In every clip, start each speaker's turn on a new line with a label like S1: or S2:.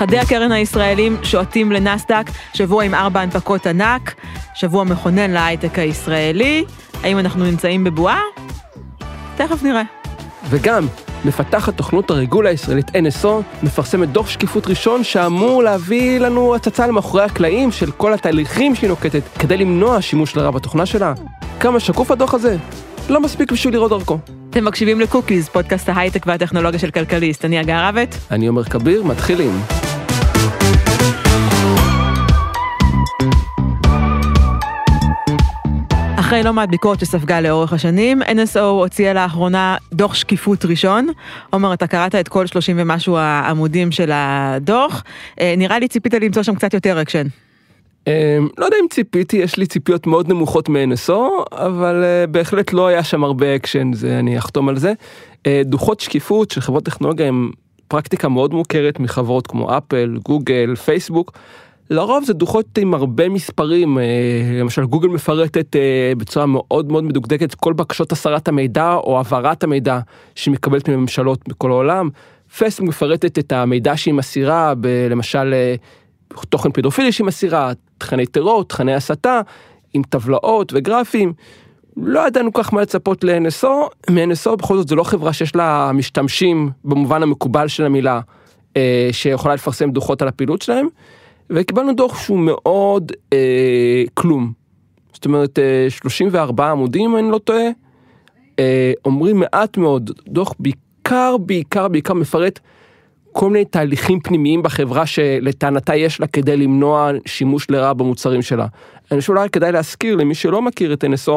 S1: חדי הקרן הישראלים שועטים לנסדק, שבוע עם ארבע הנפקות ענק, שבוע מכונן להייטק הישראלי. האם אנחנו נמצאים בבועה? תכף נראה.
S2: וגם, מפתחת תוכנות הריגול הישראלית NSO מפרסמת דוח שקיפות ראשון שאמור להביא לנו הצצה למאחורי הקלעים של כל התהליכים שהיא נוקטת כדי למנוע שימוש לרע בתוכנה שלה. כמה שקוף הדוח הזה? לא מספיק בשביל לראות דרכו.
S1: אתם מקשיבים לקוקיז, פודקאסט ההייטק והטכנולוגיה של כלכליסט. אני הגה רבת.
S2: אני עומר כביר, מתחילים.
S1: אחרי לא מעט ביקורת שספגה לאורך השנים, NSO הוציאה לאחרונה דוח שקיפות ראשון. עומר, אתה קראת את כל 30 ומשהו העמודים של הדוח. אה, נראה לי ציפית למצוא שם קצת יותר אקשן.
S2: אמ, לא יודע אם ציפיתי, יש לי ציפיות מאוד נמוכות מ-NSO, אבל אה, בהחלט לא היה שם הרבה אקשן, אני אחתום על זה. אה, דוחות שקיפות של חברות טכנולוגיה הם פרקטיקה מאוד מוכרת מחברות כמו אפל, גוגל, פייסבוק. לרוב זה דוחות עם הרבה מספרים, אה, למשל גוגל מפרטת בצורה מאוד מאוד מדוקדקת כל בקשות הסרת המידע או העברת המידע שהיא מקבלת מממשלות בכל העולם. פייסבוק מפרטת את המידע שהיא מסירה, ב, למשל תוכן פדופילי שהיא מסירה, תכני טרור, תכני הסתה, עם טבלאות וגרפים. לא ידענו כך מה לצפות ל-NSO, מ-NSO בכל זאת זו לא חברה שיש לה משתמשים במובן המקובל של המילה, אה, שיכולה לפרסם דוחות על הפעילות שלהם, וקיבלנו דוח שהוא מאוד אה, כלום. זאת אומרת, אה, 34 עמודים, אני לא טועה, אה, אומרים מעט מאוד, דוח בעיקר, בעיקר, בעיקר מפרט כל מיני תהליכים פנימיים בחברה שלטענתה יש לה כדי למנוע שימוש לרעה במוצרים שלה. אני חושב אולי כדאי להזכיר למי שלא מכיר את NSO,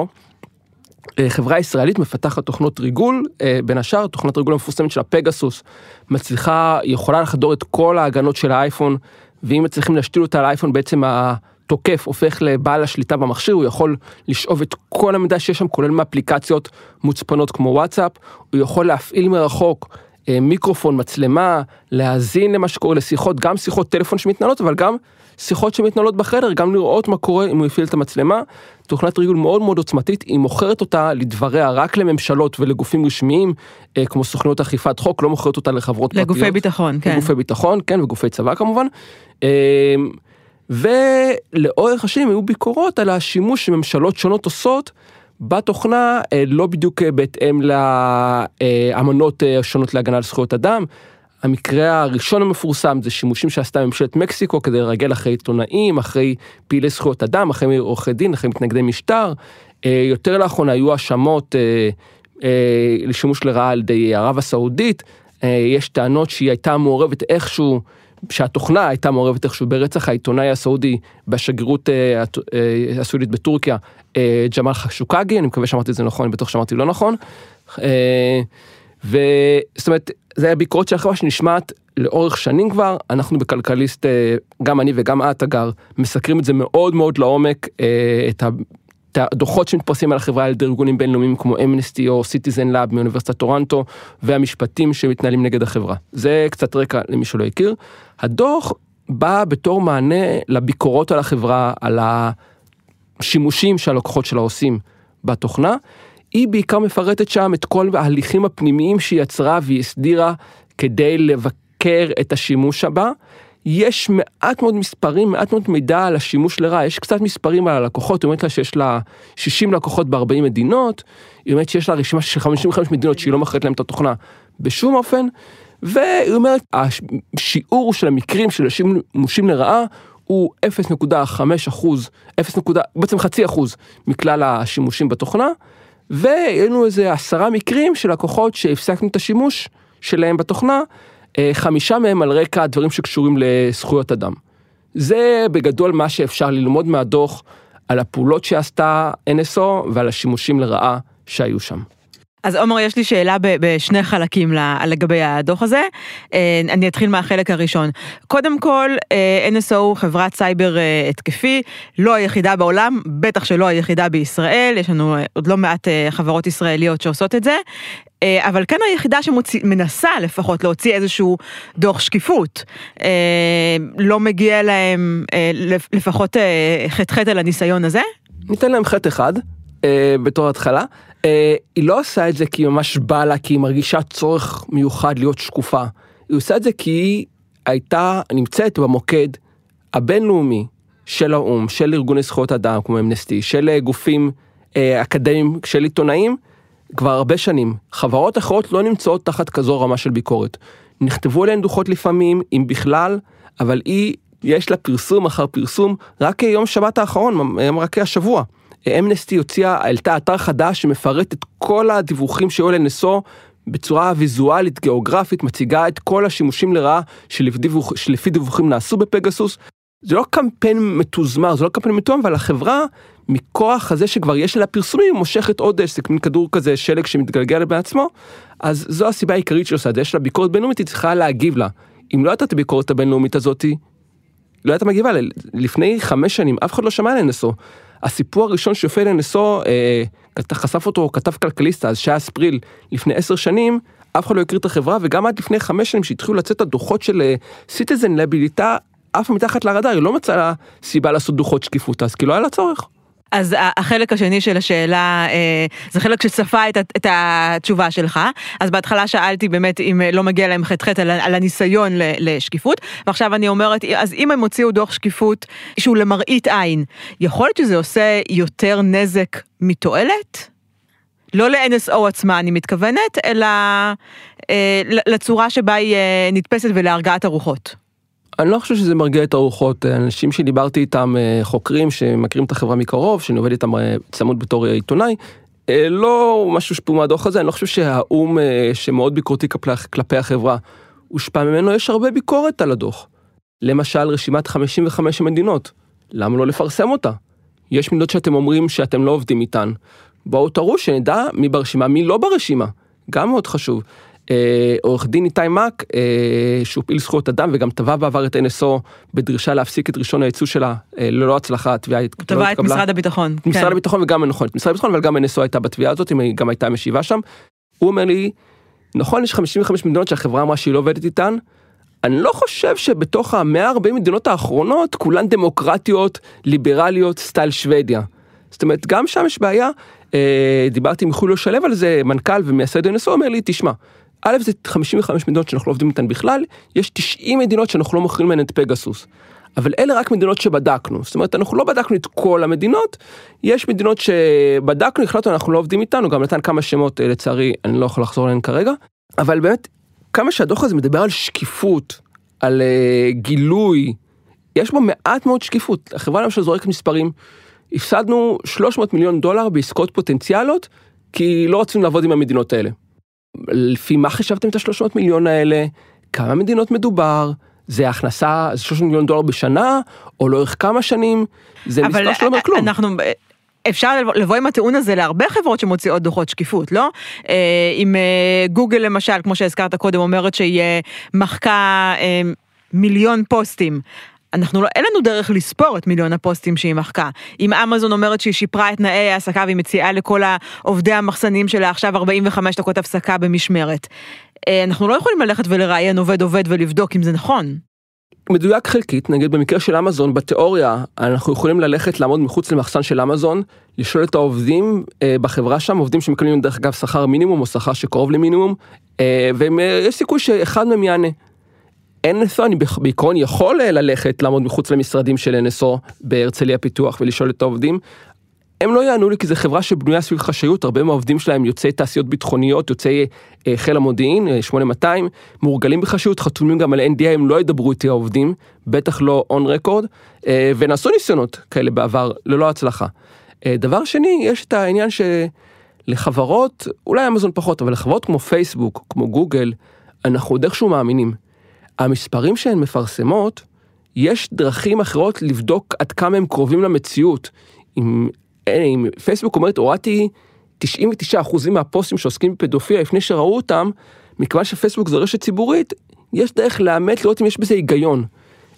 S2: חברה ישראלית מפתחת תוכנות ריגול, אה, בין השאר תוכנת ריגול המפורסמת של הפגסוס, מצליחה, יכולה לחדור את כל ההגנות של האייפון, ואם מצליחים להשתיל אותה על האייפון בעצם התוקף הופך לבעל השליטה במכשיר, הוא יכול לשאוב את כל המידע שיש שם, כולל מאפליקציות מוצפנות כמו וואטסאפ, הוא יכול להפעיל מרחוק אה, מיקרופון, מצלמה, להאזין למה שקורה, לשיחות, גם שיחות טלפון שמתנהלות, אבל גם שיחות שמתנהלות בחדר, גם לראות מה קורה אם הוא הפעיל את המצלמה. תוכנת ריגול מאוד מאוד עוצמתית, היא מוכרת אותה לדבריה רק לממשלות ולגופים רשמיים, אה, כמו סוכנות אכיפת חוק, לא מוכרת אותה לחברות
S1: לגופי
S2: פרטיות.
S1: לגופי ביטחון, כן.
S2: לגופי ביטחון, כן, וגופי צבא כמובן. אה, ולאורך השנים היו ביקורות על השימוש שממשלות שונות עושות בתוכנה אה, לא בדיוק אה, בהתאם לאמנות השונות להגנה על זכויות אדם. המקרה הראשון המפורסם זה שימושים שעשתה ממשלת מקסיקו כדי לרגל אחרי עיתונאים, אחרי פעילי זכויות אדם, אחרי עורכי דין, אחרי מתנגדי משטר. יותר לאחרונה היו האשמות לשימוש לרעה על ידי ערב הסעודית. יש טענות שהיא הייתה מעורבת איכשהו שהתוכנה הייתה מעורבת איכשהו ברצח העיתונאי הסעודי בשגרירות אה, אה, הסעודית בטורקיה, אה, ג'מאל חשוקגי, אני מקווה שאמרתי את זה נכון, אני בטוח שאמרתי לא נכון. וזאת אומרת, זה היה ביקורת של החברה שנשמעת לאורך שנים כבר, אנחנו בכלכליסט, גם אני וגם את אגר, מסקרים את זה מאוד מאוד לעומק, את הדוחות שמתפרסמים על החברה על ידי ארגונים בינלאומיים כמו אמנסטי או סיטיזן לאב מאוניברסיטת טורנטו והמשפטים שמתנהלים נגד החברה. זה קצת רקע למי שלא הכיר. הדוח בא בתור מענה לביקורות על החברה, על השימושים שהלקוחות שלה עושים בתוכנה. היא בעיקר מפרטת שם את כל ההליכים הפנימיים שהיא יצרה והיא הסדירה כדי לבקר את השימוש הבא. יש מעט מאוד מספרים, מעט מאוד מידע על השימוש לרעה, יש קצת מספרים על הלקוחות, היא אומרת לה שיש לה 60 לקוחות ב-40 מדינות, היא אומרת שיש לה רשימה של 55 מדינות שהיא לא מכרת להם את התוכנה בשום אופן, והיא אומרת, השיעור של המקרים של שימושים לרעה הוא 0.5 אחוז, 0. בעצם חצי אחוז מכלל השימושים בתוכנה, והיו לנו איזה עשרה מקרים של לקוחות שהפסקנו את השימוש שלהם בתוכנה, אה, חמישה מהם על רקע דברים שקשורים לזכויות אדם. זה בגדול מה שאפשר ללמוד מהדוח על הפעולות שעשתה NSO ועל השימושים לרעה שהיו שם.
S1: אז עומר, יש לי שאלה בשני חלקים לגבי הדוח הזה. אה, אני אתחיל מהחלק הראשון. קודם כל, אה, NSO חברת סייבר התקפי, לא היחידה בעולם, בטח שלא היחידה בישראל, יש לנו עוד לא מעט חברות ישראליות שעושות את זה. אה, אבל כן היחידה שמנסה לפחות להוציא איזשהו דוח שקיפות. אה, לא מגיע להם אה, לפחות חטא חטא על הניסיון הזה?
S2: ניתן להם חטא אחד בתור התחלה. היא לא עושה את זה כי היא ממש באה לה, כי היא מרגישה צורך מיוחד להיות שקופה. היא עושה את זה כי הייתה נמצאת במוקד הבינלאומי של האו"ם, של ארגוני זכויות אדם כמו אמנסטי, של אה, גופים אה, אקדמיים, של עיתונאים, כבר הרבה שנים. חברות אחרות לא נמצאות תחת כזו רמה של ביקורת. נכתבו עליהן דוחות לפעמים, אם בכלל, אבל היא, יש לה פרסום אחר פרסום, רק יום שבת האחרון, רק השבוע. אמנסטי הוציאה, העלתה אתר חדש שמפרט את כל הדיווחים שהיו לנסו בצורה ויזואלית, גיאוגרפית, מציגה את כל השימושים לרעה שלפי, דיווח, שלפי דיווחים נעשו בפגסוס. זה לא קמפיין מתוזמר, זה לא קמפיין מתואם, אבל החברה, מכוח הזה שכבר יש לה פרסומים, מושכת עוד עסק, מין כדור כזה, שלג שמתגלגל בעצמו, אז זו הסיבה העיקרית שעושה את זה, יש לה ביקורת בינלאומית, היא צריכה להגיב לה. אם לא הייתה את הביקורת הבינלאומית הזאתי, לא הייתה מגיבה, לפני חמש שנים אף אחד לא שמע על NSO. הסיפור הראשון שיופיע NSO, אה, חשף אותו כתב כלכליסט אז, שהיה ספריל, לפני עשר שנים, אף אחד לא הכיר את החברה, וגם עד לפני חמש שנים שהתחילו לצאת הדוחות של סיטיזן לב, היא עפה מתחת לרדאר, היא לא מצאה סיבה לעשות דוחות שקיפות אז, כי לא היה לה צורך.
S1: אז החלק השני של השאלה, אה, זה חלק שצפה את, את התשובה שלך. אז בהתחלה שאלתי באמת אם לא מגיע להם חטא על, על הניסיון לשקיפות, ועכשיו אני אומרת, אז אם הם הוציאו דוח שקיפות שהוא למראית עין, יכול להיות שזה עושה יותר נזק מתועלת? לא ל-NSO עצמה אני מתכוונת, אלא אה, לצורה שבה היא אה, נתפסת ולהרגעת הרוחות.
S2: אני לא חושב שזה מרגיע את הרוחות, אנשים שדיברתי איתם, אה, חוקרים שמכירים את החברה מקרוב, שאני עובד איתם אה, צמוד בתור עיתונאי, אה, לא משהו שפעו מהדוח הזה, אני לא חושב שהאו"ם שמאוד ביקורתי כלפי החברה, הושפע ממנו, יש הרבה ביקורת על הדוח. למשל רשימת 55 מדינות, למה לא לפרסם אותה? יש מדינות שאתם אומרים שאתם לא עובדים איתן, בואו תראו שנדע מי ברשימה, מי לא ברשימה, גם מאוד חשוב. אה, עורך דין איתי מאק, אה, שהוא פעיל זכויות אדם וגם תבע בעבר את NSO בדרישה להפסיק את ראשון הייצוא שלה אה, ללא הצלחה, התביעה
S1: התקבלה. תבע את משרד הביטחון.
S2: משרד כן. הביטחון וגם נכון, משרד הביטחון אבל גם NSO הייתה בתביעה הזאת, היא גם הייתה משיבה שם. הוא אומר לי, נכון יש 55 מדינות שהחברה אמרה שהיא לא עובדת איתן, אני לא חושב שבתוך ה-140 מדינות האחרונות כולן דמוקרטיות, ליברליות, סטייל שוודיה. זאת אומרת, גם שם יש בעיה, דיברתי עם חוליו שלו על זה, מנכ"ל ומייסד NSO, אומר לי, תשמע, א' זה 55 מדינות שאנחנו לא עובדים איתן בכלל, יש 90 מדינות שאנחנו לא מוכרים מהן את פגסוס. אבל אלה רק מדינות שבדקנו, זאת אומרת אנחנו לא בדקנו את כל המדינות, יש מדינות שבדקנו, החלטנו אנחנו לא עובדים איתנו, גם נתן כמה שמות אה, לצערי, אני לא יכול לחזור עליהן כרגע, אבל באמת כמה שהדוח הזה מדבר על שקיפות, על uh, גילוי, יש בו מעט מאוד שקיפות, החברה למשל זורקת מספרים, הפסדנו 300 מיליון דולר בעסקאות פוטנציאליות, כי לא רצינו לעבוד עם המדינות האלה. לפי מה חישבתם את השלוש מיליון האלה? כמה מדינות מדובר? זה הכנסה, זה 300 מיליון דולר בשנה, או לאורך כמה שנים? זה מספר שלא אומר כלום.
S1: אנחנו... אפשר לבוא עם הטיעון הזה להרבה חברות שמוציאות דוחות שקיפות, לא? אם אה, גוגל למשל, כמו שהזכרת קודם, אומרת שהיא אה, מחקה אה, מיליון פוסטים. אנחנו לא, אין לנו דרך לספור את מיליון הפוסטים שהיא מחקה. אם אמזון אומרת שהיא שיפרה את תנאי ההעסקה והיא מציעה לכל עובדי המחסנים שלה עכשיו 45 דקות הפסקה במשמרת. אה, אנחנו לא יכולים ללכת ולראיין עובד עובד ולבדוק אם זה נכון.
S2: מדויק חלקית, נגיד במקרה של אמזון, בתיאוריה אנחנו יכולים ללכת לעמוד מחוץ למחסן של אמזון, לשאול את העובדים אה, בחברה שם, עובדים שמקבלים דרך אגב שכר מינימום או שכר שקרוב למינימום, אה, ויש סיכוי שאחד מהם יענה. NSO אני בעיקרון יכול אה, ללכת לעמוד מחוץ למשרדים של NSO בהרצליה פיתוח ולשאול את העובדים. הם לא יענו לי כי זו חברה שבנויה סביב חשאיות, הרבה מהעובדים שלהם יוצאי תעשיות ביטחוניות, יוצאי אה, חיל המודיעין, 8200, אה, מורגלים בחשאיות, חתומים גם על NDA, הם לא ידברו איתי העובדים, בטח לא און רקורד, ונעשו ניסיונות כאלה בעבר, ללא הצלחה. דבר שני, יש את העניין שלחברות, אולי אמזון פחות, אבל לחברות כמו פייסבוק, כמו גוגל, אנחנו עוד איכשהו מאמינים. המספרים שהן מפרסמות, יש דרכים אחרות לבדוק עד כמה הם קרובים למציאות. אם, אם פייסבוק אומרת, הורדתי 99% מהפוסטים שעוסקים בפדופיליה לפני שראו אותם, מכיוון שפייסבוק זו רשת ציבורית, יש דרך לאמת לראות אם יש בזה היגיון.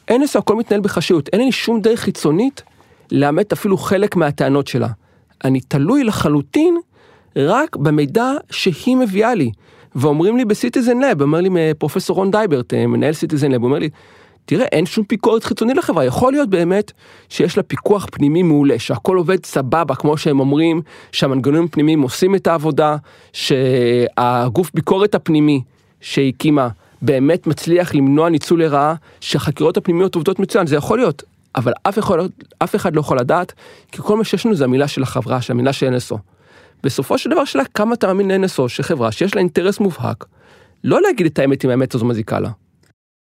S2: אין לזה הכל מתנהל בחשיות, אין לי שום דרך חיצונית לאמת אפילו חלק מהטענות שלה. אני תלוי לחלוטין רק במידע שהיא מביאה לי. ואומרים לי בסיטיזן לאב, אומר לי פרופסור רון דייברט, אה, מנהל סיטיזן לאב, אומר לי, תראה, אין שום ביקורת חיצונית לחברה, יכול להיות באמת שיש לה פיקוח פנימי מעולה, שהכל עובד סבבה, כמו שהם אומרים, שהמנגנונים הפנימיים עושים את העבודה, שהגוף ביקורת הפנימי שהקימה באמת מצליח למנוע ניצול לרעה, שהחקירות הפנימיות עובדות מצוין, זה יכול להיות, אבל אף אחד, אף אחד לא יכול לדעת, כי כל מה שיש לנו זה המילה של החברה, של המילה של NSO. בסופו של דבר שאלה כמה אתה מאמין ל-NSO, שחברה שיש לה אינטרס מובהק, לא להגיד את האמת אם האמת הזו מזיקה לה.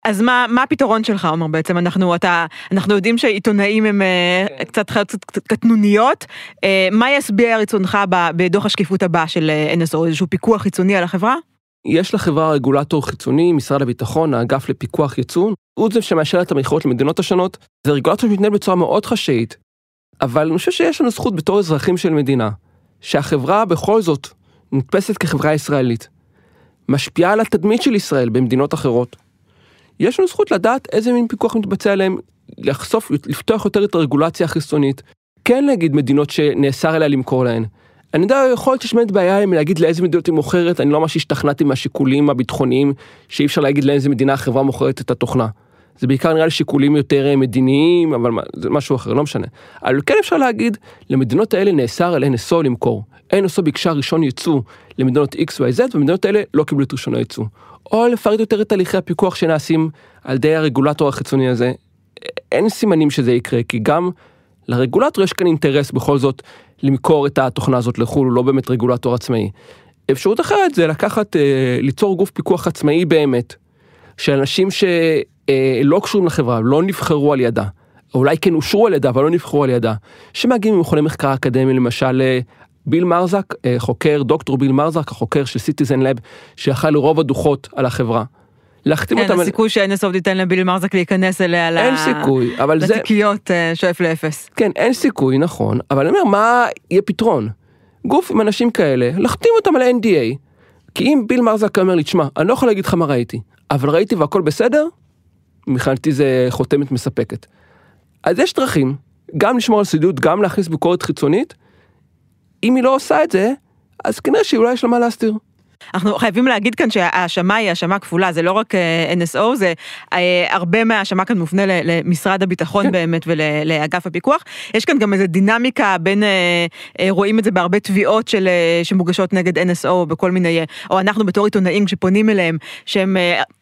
S1: אז מה, מה הפתרון שלך, עומר, בעצם? אנחנו, אתה, אנחנו יודעים שעיתונאים הם כן. קצת חיות קצת קטנוניות. אה, מה ישביע רצונך בדוח השקיפות הבא של אה, NSO? איזשהו פיקוח חיצוני על החברה?
S2: יש לחברה רגולטור חיצוני, משרד הביטחון, האגף לפיקוח ייצוא, הוא זה שמאשר את המכירות למדינות השונות. זה רגולטור שמתנהל בצורה מאוד חשאית, אבל אני חושב שיש לנו זכות בתור אזרחים של מדינה, שהחברה בכל זאת נתפסת כחברה ישראלית, משפיעה על התדמית של ישראל במדינות אחרות. יש לנו זכות לדעת איזה מין פיקוח מתבצע עליהם, לחשוף, לפתוח יותר את הרגולציה החיסונית, כן להגיד מדינות שנאסר עליה למכור להן. אני יודע, יכול להיות שיש באמת בעיה עם להגיד לאיזה מדינות היא מוכרת, אני לא ממש השתכנעתי מהשיקולים הביטחוניים, שאי אפשר להגיד לאיזה מדינה החברה מוכרת את התוכנה. זה בעיקר נראה לי שיקולים יותר אה, מדיניים, אבל זה משהו אחר, לא משנה. אבל כן אפשר להגיד, למדינות האלה נאסר על NSO למכור. NSO ביקשה רישיון ייצוא למדינות XYZ, ומדינות האלה לא קיבלו את רישיון הייצוא. או לפרט יותר את תהליכי הפיקוח שנעשים על ידי הרגולטור החיצוני הזה. אין סימנים שזה יקרה, כי גם לרגולטור יש כאן אינטרס בכל זאת למכור את התוכנה הזאת לחו"ל, הוא לא באמת רגולטור עצמאי. אפשרות אחרת זה לקחת, אה, ליצור גוף פיקוח עצמאי באמת, של אנשים אה, קשורים לחברה, לא נבחרו על ידה, אולי כן אושרו על ידה, אבל לא נבחרו על ידה, שמגיעים ממכוני מחקר אקדמי, למשל אה, ביל מרזק, אה, חוקר, דוקטור ביל מרזק, החוקר של סיטיזן לב, שאכל לרוב הדוחות על החברה.
S1: להחתים כן, אותם... כן, הסיכוי שאנסוף תיתן לביל מרזק להיכנס אליה
S2: אין ל... סיכוי, אבל
S1: זה... לתיקיות אה, שואף לאפס.
S2: כן, אין סיכוי, נכון, אבל אני אומר, מה יהיה פתרון? גוף עם אנשים כאלה, להחתים אותם על NDA, כי אם ביל מרזק אומר לי, תשמע, אני לא יכול להגיד לך מה ראיתי, אבל ראיתי והכל בסדר, מבחינתי זה חותמת מספקת. אז יש דרכים, גם לשמור על סודיות, גם להכניס ביקורת חיצונית, אם היא לא עושה את זה, אז כנראה שאולי יש לה מה להסתיר.
S1: אנחנו חייבים להגיד כאן שההאשמה היא האשמה כפולה, זה לא רק אה, NSO, זה אה, הרבה מההאשמה כאן מופנה למשרד הביטחון כן. באמת ולאגף הפיקוח. יש כאן גם איזה דינמיקה בין, אה, רואים את זה בהרבה תביעות של, שמוגשות נגד NSO בכל מיני, או אנחנו בתור עיתונאים כשפונים אליהם, שהם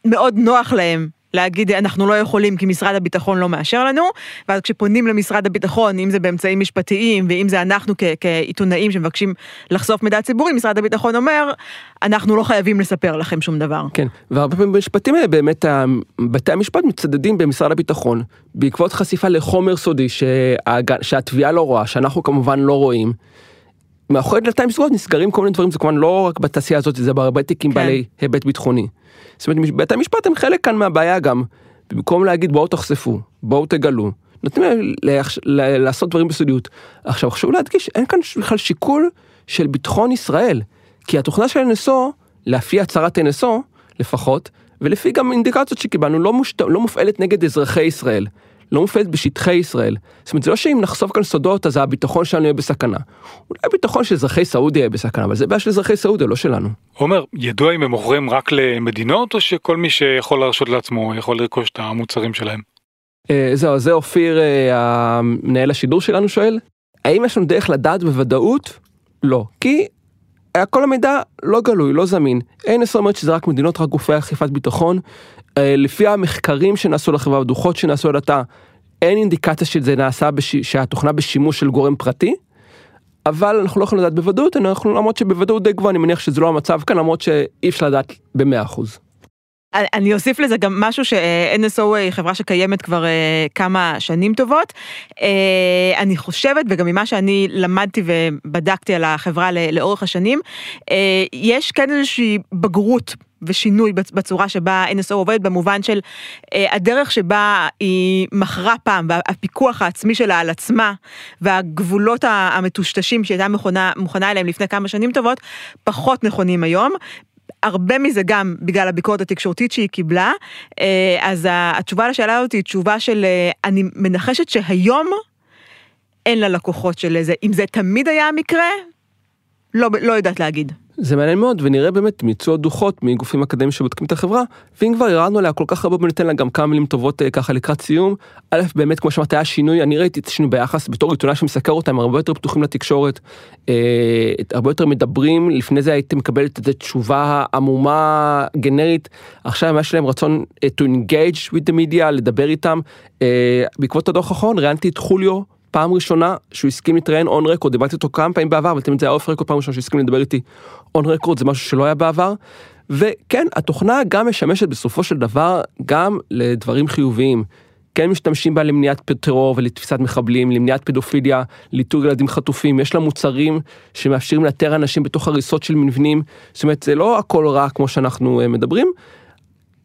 S1: מאוד נוח להם להגיד אנחנו לא יכולים כי משרד הביטחון לא מאשר לנו, ואז כשפונים למשרד הביטחון, אם זה באמצעים משפטיים ואם זה אנחנו כ- כעיתונאים שמבקשים לחשוף מידע ציבורי, משרד הביטחון אומר, אנחנו לא חייבים לספר לכם שום דבר.
S2: כן, והרבה פעמים במשפטים האלה באמת בתי המשפט מצדדים במשרד הביטחון בעקבות חשיפה לחומר סודי. שהתביעה לא רואה, שאנחנו כמובן לא רואים. מאחורי דלתיים סגורות נסגרים כל מיני דברים, זה כמובן לא רק בתעשייה הזאת, זה בהרבה תיקים כן. בעלי היבט ביטחוני. זאת אומרת, בית המשפט הם חלק כאן מהבעיה גם. במקום להגיד בואו תחשפו, בואו תגלו, נותנים להם לעשות דברים בסודיות. עכשיו חשוב להדגיש, אין כאן בכלל שיקול של ביטחון ישראל, כי התוכנה של NSO, לפי הצהרת NSO לפחות, ולפי גם אינדיקציות שקיבלנו, לא, מושת... לא מופעלת נגד אזרחי ישראל. לא מופעלת בשטחי ישראל. זאת אומרת, זה לא שאם נחשוף כאן סודות אז הביטחון שלנו יהיה בסכנה. אולי הביטחון של אזרחי סעודיה יהיה בסכנה, אבל זה בעיה של אזרחי סעודיה, לא שלנו.
S3: עומר, ידוע אם הם מוכרים רק למדינות או שכל מי שיכול להרשות לעצמו יכול לרכוש את המוצרים שלהם?
S2: אה, זהו, זה אופיר, אה, המנהל השידור שלנו שואל. האם יש לנו דרך לדעת בוודאות? לא. כי כל המידע לא גלוי, לא זמין. אין עשר אומרת שזה רק מדינות, רק גופי אכיפת ביטחון. אה, לפי המחקרים שנעשו לחברה, הדוחות שנעשו על התא, אין אינדיקציה שזה נעשה, בש... שהתוכנה בשימוש של גורם פרטי. אבל אנחנו לא יכולים לדעת בוודאות, אנחנו למרות שבוודאות די גבוהה, אני מניח שזה לא המצב כאן, למרות שאי אפשר לדעת במאה אחוז.
S1: אני אוסיף לזה גם משהו ש-NSO היא חברה שקיימת כבר אה, כמה שנים טובות. אה, אני חושבת, וגם ממה שאני למדתי ובדקתי על החברה לאורך השנים, אה, יש כן איזושהי בגרות ושינוי בצורה שבה NSO עובד במובן של הדרך שבה היא מכרה פעם והפיקוח העצמי שלה על עצמה והגבולות המטושטשים שהייתה מוכנה, מוכנה אליהם לפני כמה שנים טובות פחות נכונים היום הרבה מזה גם בגלל הביקורת התקשורתית שהיא קיבלה, אה, אז התשובה לשאלה הזאת היא תשובה של, אה, אני מנחשת שהיום אין לה לקוחות של איזה, אם זה תמיד היה המקרה, לא, לא יודעת להגיד.
S2: זה מעניין מאוד ונראה באמת מיצוע דוחות מגופים אקדמיים שבודקים את החברה ואם כבר ירדנו עליה כל כך הרבה בוא ניתן לה גם כמה מילים טובות אה, ככה לקראת סיום. א' באמת כמו שאמרת היה שינוי אני ראיתי את השינוי ביחס בתור עיתונאי שמסקר אותה הם הרבה יותר פתוחים לתקשורת. אה, הרבה יותר מדברים לפני זה הייתם מקבלת את התשובה עמומה גנרית עכשיו יש להם רצון אה, to engage with the media לדבר איתם. אה, בעקבות הדוח האחרון ראיינתי את חוליו. פעם ראשונה שהוא הסכים להתראיין און רקורד, דיברתי איתו כמה פעמים בעבר, אבל תמיד זה היה אוף רקורד פעם ראשונה שהוא הסכים לדבר איתי און רקורד, זה משהו שלא היה בעבר. וכן, התוכנה גם משמשת בסופו של דבר גם לדברים חיוביים. כן משתמשים בה למניעת טרור ולתפיסת מחבלים, למניעת פדופיליה, לאיתור ילדים חטופים, יש לה מוצרים שמאפשרים לאתר אנשים בתוך הריסות של מבנים, זאת אומרת זה לא הכל רע כמו שאנחנו אה, מדברים,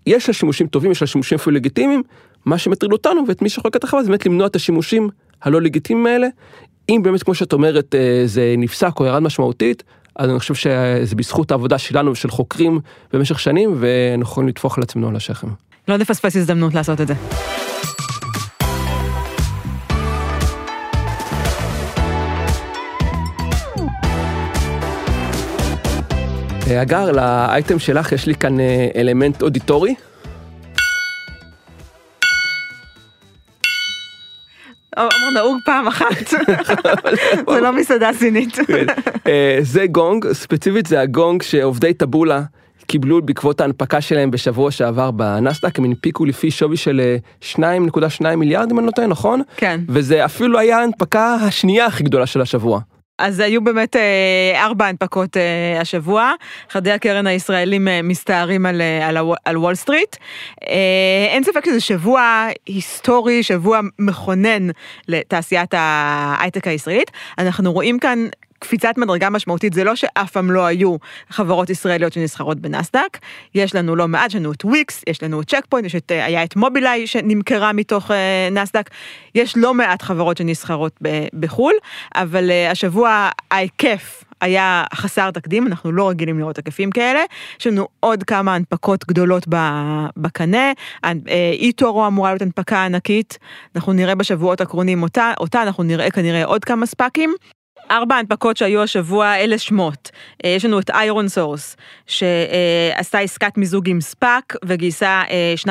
S2: יש לה שימושים טובים, יש לה שימושים אפילו לגיטימיים, מה שמטריד אותנו ואת מי שחולק את החברה זה באמת למנוע את השימושים הלא לגיטימיים האלה. אם באמת כמו שאת אומרת אה, זה נפסק או ירד משמעותית, אז אני חושב שזה בזכות העבודה שלנו ושל חוקרים במשך שנים ואנחנו יכולים לטפוח על עצמנו על השכם.
S1: לא נפספס הזדמנות לעשות את זה.
S2: אה, אגר, לאייטם שלך יש לי כאן אה, אלמנט אודיטורי.
S1: אמר נהוג פעם אחת, זה לא מסעדה סינית.
S2: כן. אה, זה גונג, ספציפית זה הגונג שעובדי טבולה קיבלו בעקבות ההנפקה שלהם בשבוע שעבר בנסדק, הם הנפיקו לפי שווי של 2.2 מיליארד אם אני לא טועה, נכון?
S1: כן.
S2: וזה אפילו היה ההנפקה השנייה הכי גדולה של השבוע.
S1: אז היו באמת אה, ארבע הנפקות אה, השבוע, חדי הקרן הישראלים אה, מסתערים על, על, על וול סטריט. אין ספק שזה שבוע היסטורי, שבוע מכונן לתעשיית ההייטק הישראלית. אנחנו רואים כאן קפיצת מדרגה משמעותית, זה לא שאף פעם לא היו חברות ישראליות שנסחרות בנסדק, יש לנו לא מעט, יש לנו את וויקס, יש לנו את צ'ק פוינט, יש את, היה את מובילאיי שנמכרה מתוך אה, נסדק, יש לא מעט חברות שנסחרות בחו"ל, אבל אה, השבוע ההיקף היה חסר תקדים, אנחנו לא רגילים לראות היקפים כאלה, יש לנו עוד כמה הנפקות גדולות בקנה, איטורו אמורה להיות הנפקה ענקית, אנחנו נראה בשבועות הקרובים אותה, אותה אנחנו נראה כנראה עוד כמה ספאקים. ארבע הנפקות שהיו השבוע אלה שמות. אה, יש לנו את איירון סורס, שעשתה עסקת מיזוג עם ספאק וגייסה 2.15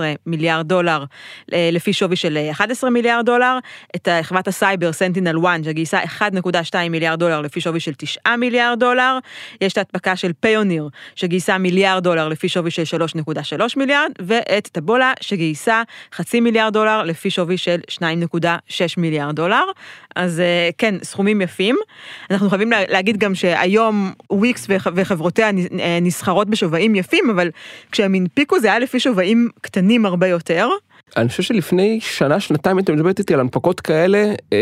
S1: אה, מיליארד דולר אה, לפי שווי של 11 מיליארד דולר. את חברת הסייבר SentinelOne שגייסה 1.2 מיליארד דולר לפי שווי של 9 מיליארד דולר. יש את ההדפקה של פיוניר שגייסה מיליארד דולר לפי שווי של 3.3 מיליארד, ואת טבולה שגייסה חצי מיליארד דולר לפי שווי של 2.6 מיליארד דולר. אז כן, סכומים יפים. אנחנו חייבים להגיד גם שהיום וויקס וחברותיה נסחרות בשווים יפים, אבל כשהם הנפיקו זה היה לפי שווים קטנים הרבה יותר.
S2: אני חושב שלפני שנה שנתיים הייתם מדברת איתי על הנפקות כאלה אה,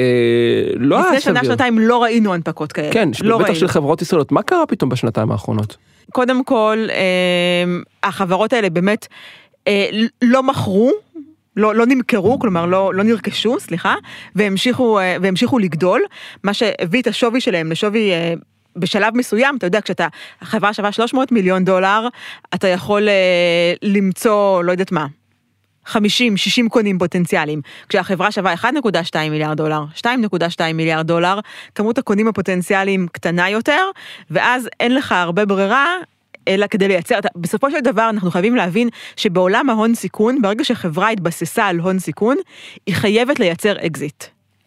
S2: לא היה
S1: סביר. לפני שנה שנתיים לא ראינו הנפקות כאלה.
S2: כן, לא בטח ראינו. של חברות ישראליות. מה קרה פתאום בשנתיים האחרונות?
S1: קודם כל אה, החברות האלה באמת אה, לא מכרו לא, לא נמכרו, כלומר לא, לא נרכשו, סליחה, והמשיכו, אה, והמשיכו לגדול, מה שהביא את השווי שלהם לשווי אה, בשלב מסוים, אתה יודע, כשאתה, החברה שווה 300 מיליון דולר, אתה יכול אה, למצוא, לא יודעת מה, 50, 60 קונים פוטנציאליים. כשהחברה שווה 1.2 מיליארד דולר, 2.2 מיליארד דולר, כמות הקונים הפוטנציאליים קטנה יותר, ואז אין לך הרבה ברירה אלא כדי לייצר, בסופו של דבר אנחנו חייבים להבין שבעולם ההון סיכון, ברגע שחברה התבססה על הון סיכון, היא חייבת לייצר אקזיט.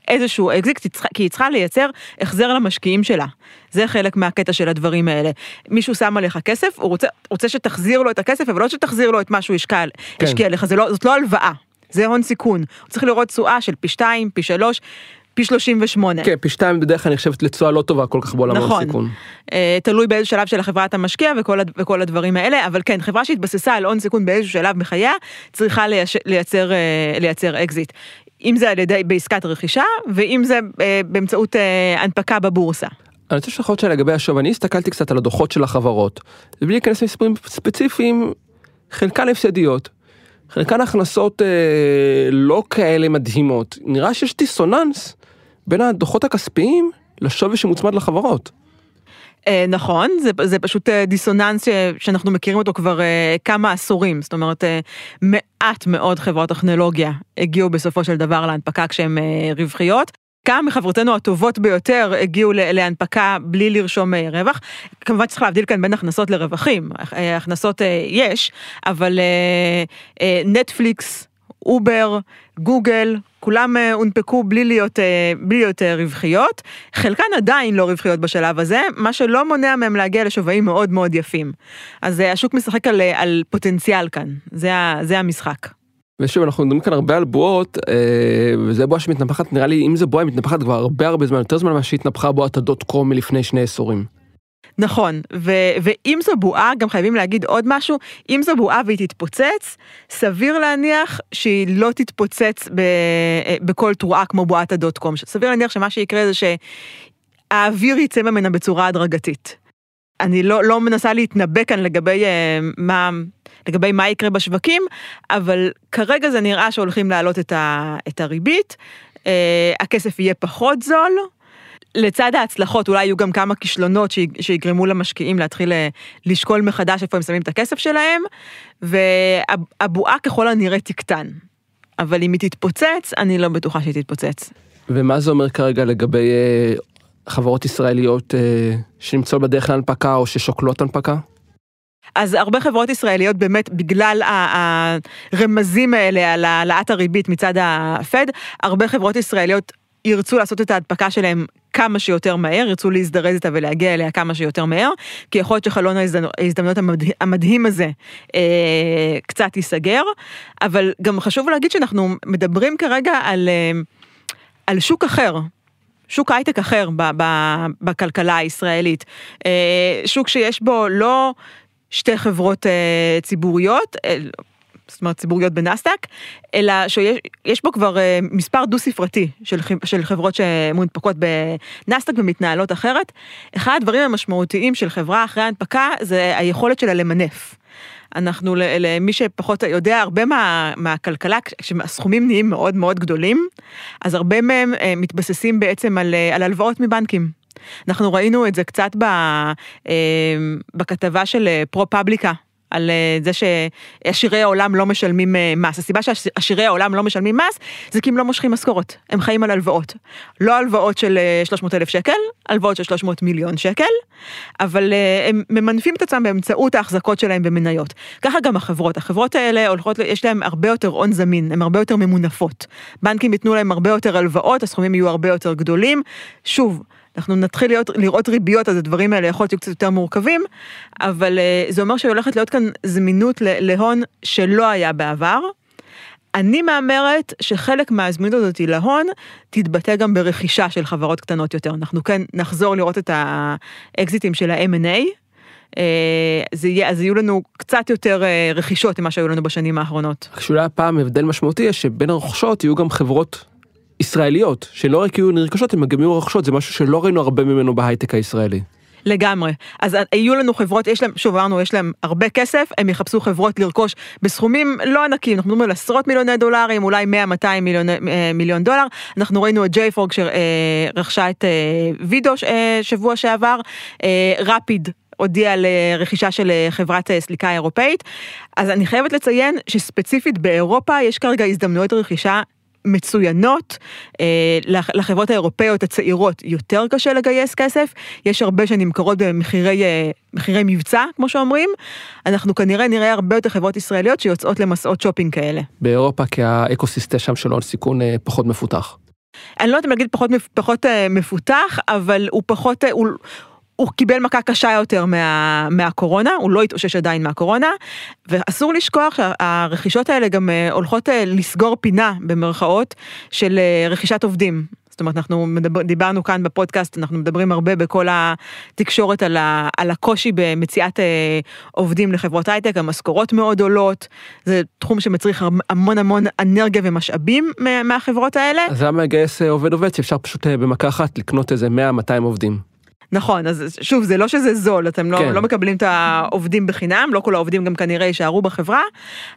S1: איזשהו אקזיט, כי היא צריכה לייצר החזר למשקיעים שלה. זה חלק מהקטע של הדברים האלה. מישהו שם עליך כסף, הוא רוצה, רוצה שתחזיר לו את הכסף, אבל לא שתחזיר לו את מה שהוא השקיע, כן. השקיע עליך, לא, זאת לא הלוואה. זה הון סיכון, הוא צריך לראות תשואה של פי 2, פי 3, פי 38.
S2: כן, פי 2 בדרך כלל נחשבת לתשואה לא טובה כל כך בעולם נכון. הסיכון.
S1: אה, תלוי באיזה שלב של החברה אתה משקיע וכל, וכל הדברים האלה, אבל כן, חברה שהתבססה על הון סיכון באיזשהו שלב בחייה, צריכה לייש, לייצר, אה, לייצר אקזיט. אם זה על ידי בעסקת רכישה, ואם זה אה, באמצעות אה, הנפקה בבורסה.
S2: אני רוצה לשאול לגבי השווי, אני הסתכלתי קצת על הדוחות של החברות, ובלי להיכנס למספרים ספציפיים, חלקן הפסדיות, חלקן הכנסות אה, לא כאלה מדהימות, נראה שיש דיסוננס בין הדוחות הכספיים לשווי שמוצמד לחברות.
S1: אה, נכון, זה, זה פשוט אה, דיסוננס ש, שאנחנו מכירים אותו כבר אה, כמה עשורים, זאת אומרת מעט מאוד חברות טכנולוגיה הגיעו בסופו של דבר להנפקה כשהן רווחיות. כמה מחברותינו הטובות ביותר הגיעו להנפקה בלי לרשום רווח. כמובן צריך להבדיל כאן בין הכנסות לרווחים, הכנסות יש, אבל נטפליקס, אובר, גוגל, כולם אה, הונפקו בלי להיות, אה, בלי להיות אה, רווחיות, חלקן עדיין לא רווחיות בשלב הזה, מה שלא מונע מהם להגיע לשווים מאוד מאוד יפים. אז השוק משחק על, על פוטנציאל כאן, זה, זה המשחק.
S2: ושוב אנחנו מדברים כאן הרבה על בועות וזה בועה שמתנפחת נראה לי אם זה בועה מתנפחת כבר הרבה הרבה זמן יותר זמן ממה שהתנפחה בועת הדוט קום מלפני שני עשורים.
S1: נכון, ו- ואם זו בועה, גם חייבים להגיד עוד משהו, אם זו בועה והיא תתפוצץ, סביר להניח שהיא לא תתפוצץ ב- בכל תרועה כמו בועת הדוט קום. סביר להניח שמה שיקרה זה שהאוויר יצא ממנה בצורה הדרגתית. אני לא, לא מנסה להתנבא כאן לגבי uh, מה, לגבי מה יקרה בשווקים, אבל כרגע זה נראה שהולכים להעלות את, ה, את הריבית, uh, הכסף יהיה פחות זול, לצד ההצלחות אולי יהיו גם כמה כישלונות שיגרמו למשקיעים להתחיל אה, לשקול מחדש איפה הם שמים את הכסף שלהם, והבועה ככל הנראה תקטן. אבל אם היא תתפוצץ, אני לא בטוחה שהיא תתפוצץ.
S2: ומה זה אומר כרגע לגבי אה, חברות ישראליות אה, שנמצאות בדרך להנפקה או ששוקלות הנפקה?
S1: אז הרבה חברות ישראליות באמת בגלל הרמזים האלה על העלאת הריבית מצד הפד, הרבה חברות ישראליות ירצו לעשות את ההדפקה שלהם כמה שיותר מהר, ירצו להזדרז איתה ולהגיע אליה כמה שיותר מהר, כי יכול להיות שחלון ההזדמנות המדהים הזה אה, קצת ייסגר, אבל גם חשוב להגיד שאנחנו מדברים כרגע על, אה, על שוק אחר. שוק הייטק אחר ב, ב, בכלכלה הישראלית, אה, שוק שיש בו לא שתי חברות אה, ציבוריות, אה, זאת אומרת ציבוריות בנסדק, אלא שיש בו כבר אה, מספר דו ספרתי של, של חברות שמונפקות בנסדק ומתנהלות אחרת. אחד הדברים המשמעותיים של חברה אחרי ההנפקה זה היכולת שלה למנף. אנחנו, למי שפחות יודע, הרבה מה, מהכלכלה, כשהסכומים נהיים מאוד מאוד גדולים, אז הרבה מהם אה, מתבססים בעצם על, אה, על הלוואות מבנקים. אנחנו ראינו את זה קצת ב, בכתבה של פרו-פבליקה על אה, זה שעשירי העולם לא משלמים אה, מס. הסיבה שעשירי העולם לא משלמים מס זה כי הם לא מושכים משכורות, הם חיים על הלוואות. לא הלוואות של 300 אה, אלף שקל, הלוואות של 300 מיליון שקל, אבל הם ממנפים את עצמם באמצעות ההחזקות שלהם במניות. ככה גם החברות, החברות האלה הולכות, יש להם הרבה יותר הון זמין, הן הרבה יותר ממונפות. בנקים ייתנו להם הרבה יותר הלוואות, הסכומים יהיו הרבה יותר גדולים. שוב, אנחנו נתחיל להיות, לראות ריביות, אז הדברים האלה יכול להיות קצת יותר מורכבים, אבל uh, זה אומר שהולכת להיות כאן זמינות להון שלא היה בעבר. אני מהמרת שחלק מהזמינות הזאת להון תתבטא גם ברכישה של חברות קטנות יותר. אנחנו כן נחזור לראות את האקזיטים של ה-M&A. אה, זה יהיה, אז יהיו לנו קצת יותר אה, רכישות ממה שהיו לנו בשנים האחרונות.
S2: כשאולי הפעם הבדל משמעותי שבין הרוכשות יהיו גם חברות ישראליות שלא רק יהיו נרכשות הם גם יהיו רוכשות זה משהו שלא ראינו הרבה ממנו בהייטק הישראלי.
S1: לגמרי. אז יהיו לנו חברות, יש להם, שוב אמרנו, יש להם הרבה כסף, הם יחפשו חברות לרכוש בסכומים לא ענקים, אנחנו מדברים על עשרות מיליוני דולרים, אולי 100-200 מיליון, אה, מיליון דולר. אנחנו ראינו את ג'ייפורג שרכשה את אה, וידו אה, שבוע שעבר, רפיד הודיע על רכישה של חברת סליקה אירופאית. אז אני חייבת לציין שספציפית באירופה יש כרגע הזדמנויות רכישה מצוינות, אה, לחברות האירופאיות הצעירות יותר קשה לגייס כסף, יש הרבה שנמכרות במחירי אה, מבצע, כמו שאומרים, אנחנו כנראה נראה הרבה יותר חברות ישראליות שיוצאות למסעות שופינג כאלה.
S2: באירופה כי האקוסיסטם שם של הון סיכון אה, פחות מפותח.
S1: אני לא יודעת אם להגיד פחות, פחות מפותח, אבל הוא פחות, הוא, הוא קיבל מכה קשה יותר מה, מהקורונה, הוא לא התאושש עדיין מהקורונה, ואסור לשכוח שהרכישות האלה גם אה, הולכות אה, לסגור פינה במרכאות של אה, רכישת עובדים. זאת אומרת, אנחנו מדבר, דיברנו כאן בפודקאסט, אנחנו מדברים הרבה בכל התקשורת על, ה, על הקושי במציאת עובדים לחברות הייטק, המשכורות מאוד עולות, זה תחום שמצריך המון המון אנרגיה ומשאבים מהחברות האלה.
S2: אז למה לגייס עובד עובד שאפשר פשוט במכה אחת לקנות איזה 100-200 עובדים?
S1: נכון, אז שוב, זה לא שזה זול, אתם לא, כן. לא מקבלים את העובדים בחינם, לא כל העובדים גם כנראה יישארו בחברה,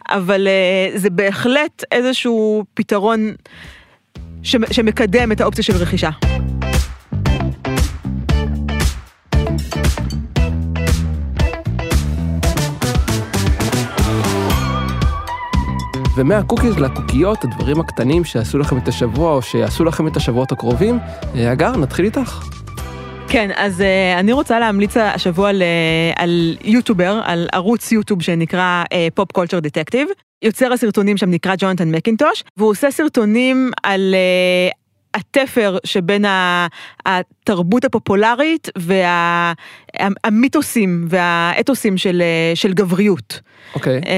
S1: אבל uh, זה בהחלט איזשהו פתרון שמקדם את האופציה של רכישה.
S2: ומהקוקיז לקוקיות, הדברים הקטנים שעשו לכם את השבוע או שיעשו לכם את השבועות הקרובים. אה, אגר, נתחיל איתך.
S1: כן, אז אה, אני רוצה להמליץ השבוע ל, על יוטובר, על ערוץ יוטיוב שנקרא Pop Culture Detective. יוצר הסרטונים שם נקרא ג'ונתן מקינטוש, והוא עושה סרטונים על אה, התפר שבין התרבות הפופולרית והמיתוסים והאתוסים של, של גבריות.
S2: אוקיי. Okay.
S1: אה,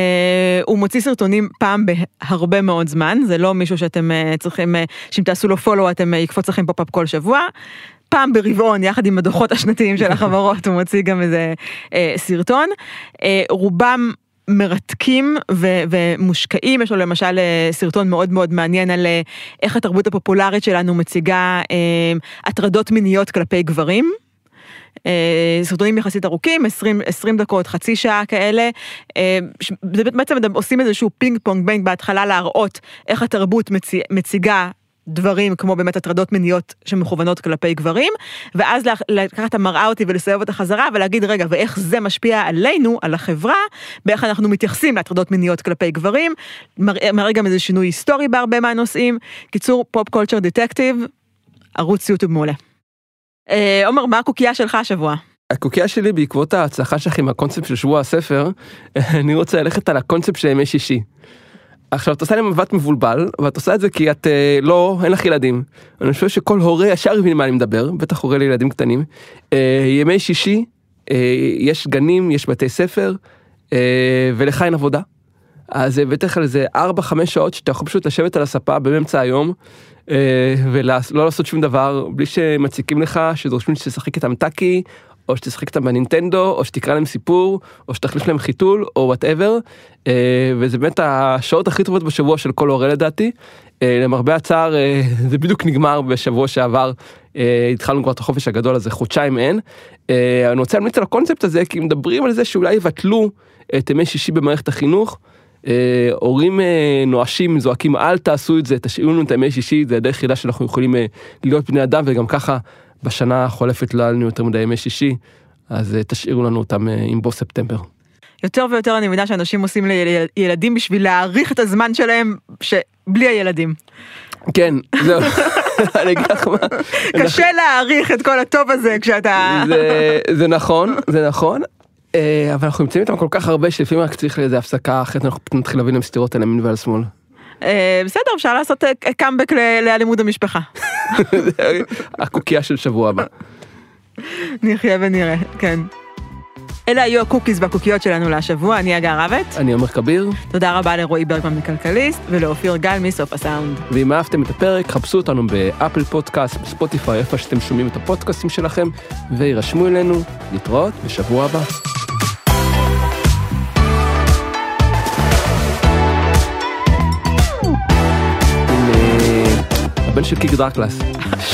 S1: הוא מוציא סרטונים פעם בהרבה מאוד זמן, זה לא מישהו שאתם אה, צריכים, אה, שאם תעשו לו follow אתם אה, יקפוץ לכם pop-up כל שבוע. פעם ברבעון, יחד עם הדוחות השנתיים של החברות, הוא מוציא גם איזה אה, סרטון. אה, רובם מרתקים ו- ומושקעים, יש לו למשל אה, סרטון מאוד מאוד מעניין על אה, איך התרבות הפופולרית שלנו מציגה אה, הטרדות מיניות כלפי גברים. סרטונים יחסית ארוכים, 20, 20 דקות, חצי שעה כאלה, בעצם עושים איזשהו פינג פונג בין בהתחלה להראות איך התרבות מציגה דברים כמו באמת הטרדות מיניות שמכוונות כלפי גברים, ואז לקחת את המראה הזאתי ולסובב אותה חזרה ולהגיד רגע ואיך זה משפיע עלינו, על החברה, באיך אנחנו מתייחסים להטרדות מיניות כלפי גברים, מראה, מראה גם איזה שינוי היסטורי בהרבה מהנושאים. קיצור, Pop Culture Detective, ערוץ יוטיוב מעולה. אה, עומר, מה הקוקייה שלך השבוע?
S2: הקוקייה שלי בעקבות ההצלחה שלך עם הקונספט של שבוע הספר, אני רוצה ללכת על הקונספט של ימי שישי. עכשיו את עושה לי מבט מבולבל ואת עושה את זה כי את אה, לא אין לך ילדים. אני חושב שכל הורה ישר מבין מה אני מדבר בטח הורה לילדים קטנים. אה, ימי שישי אה, יש גנים יש בתי ספר ולך אין עבודה. אז בטח על איזה 4-5 שעות שאתה יכול פשוט לשבת על הספה באמצע היום ולא לעשות שום דבר בלי שמציקים לך שדורשים שתשחק איתם טאקי או שתשחק איתם בנינטנדו, או שתקרא להם סיפור, או שתחליף להם חיתול, או whatever. אה, וזה באמת השעות הכי טובות בשבוע של כל הורה לדעתי. אה, למרבה הצער אה, זה בדיוק נגמר בשבוע שעבר, התחלנו כבר את החופש הגדול הזה, חודשיים אין. אני רוצה להמליץ על הקונספט הזה, כי מדברים על זה שאולי יבטלו את ימי שישי במערכת החינוך. הורים נואשים זועקים אל תעשו את זה תשאירו לנו את הימי שישי זה הדרך היחידה שאנחנו יכולים להיות בני אדם וגם ככה בשנה החולפת לא היה לנו יותר מדי ימי שישי, אז אה, תשאירו לנו אותם אה, עם בו ספטמבר.
S1: יותר ויותר אני מבינה שאנשים עושים לילדים בשביל להאריך את הזמן שלהם שבלי הילדים.
S2: כן, זהו, אני אגיד לך מה.
S1: קשה להעריך את כל הטוב הזה כשאתה...
S2: זה נכון, זה נכון. אה, אבל אנחנו נמצאים איתם כל כך הרבה שלפעמים רק צריך לאיזה הפסקה אחרת אנחנו נתחיל להביא להם סטירות על ימין ועל שמאל.
S1: אה, בסדר, אפשר לעשות קאמבק אה, לאלימות המשפחה.
S2: הקוקייה של שבוע הבא.
S1: נחיה ונראה, כן. אלה היו ה cookies והקוקיות שלנו להשבוע, אני הגר רבט.
S2: אני עומר כביר.
S1: תודה רבה לרועי ברגמן מכלכליסט ולאופיר גל מסוף הסאונד.
S2: ואם אהבתם את הפרק, חפשו אותנו ב Apple Podcasts, ב Spotify, איפה שאתם שומעים את הפודקאסטים שלכם, וירשמו אלינו, להתראות בשבוע הבא. הבן של קירק דקלס.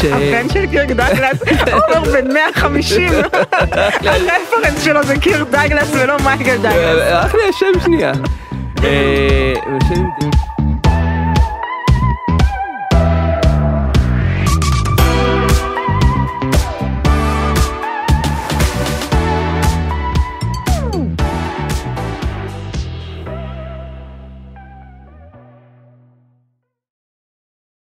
S1: הבן של קירק דקלס, עומר בן 150, הרפרנס שלו זה קירק דגלס ולא מייקל דגלס.
S2: רק לי השם שנייה.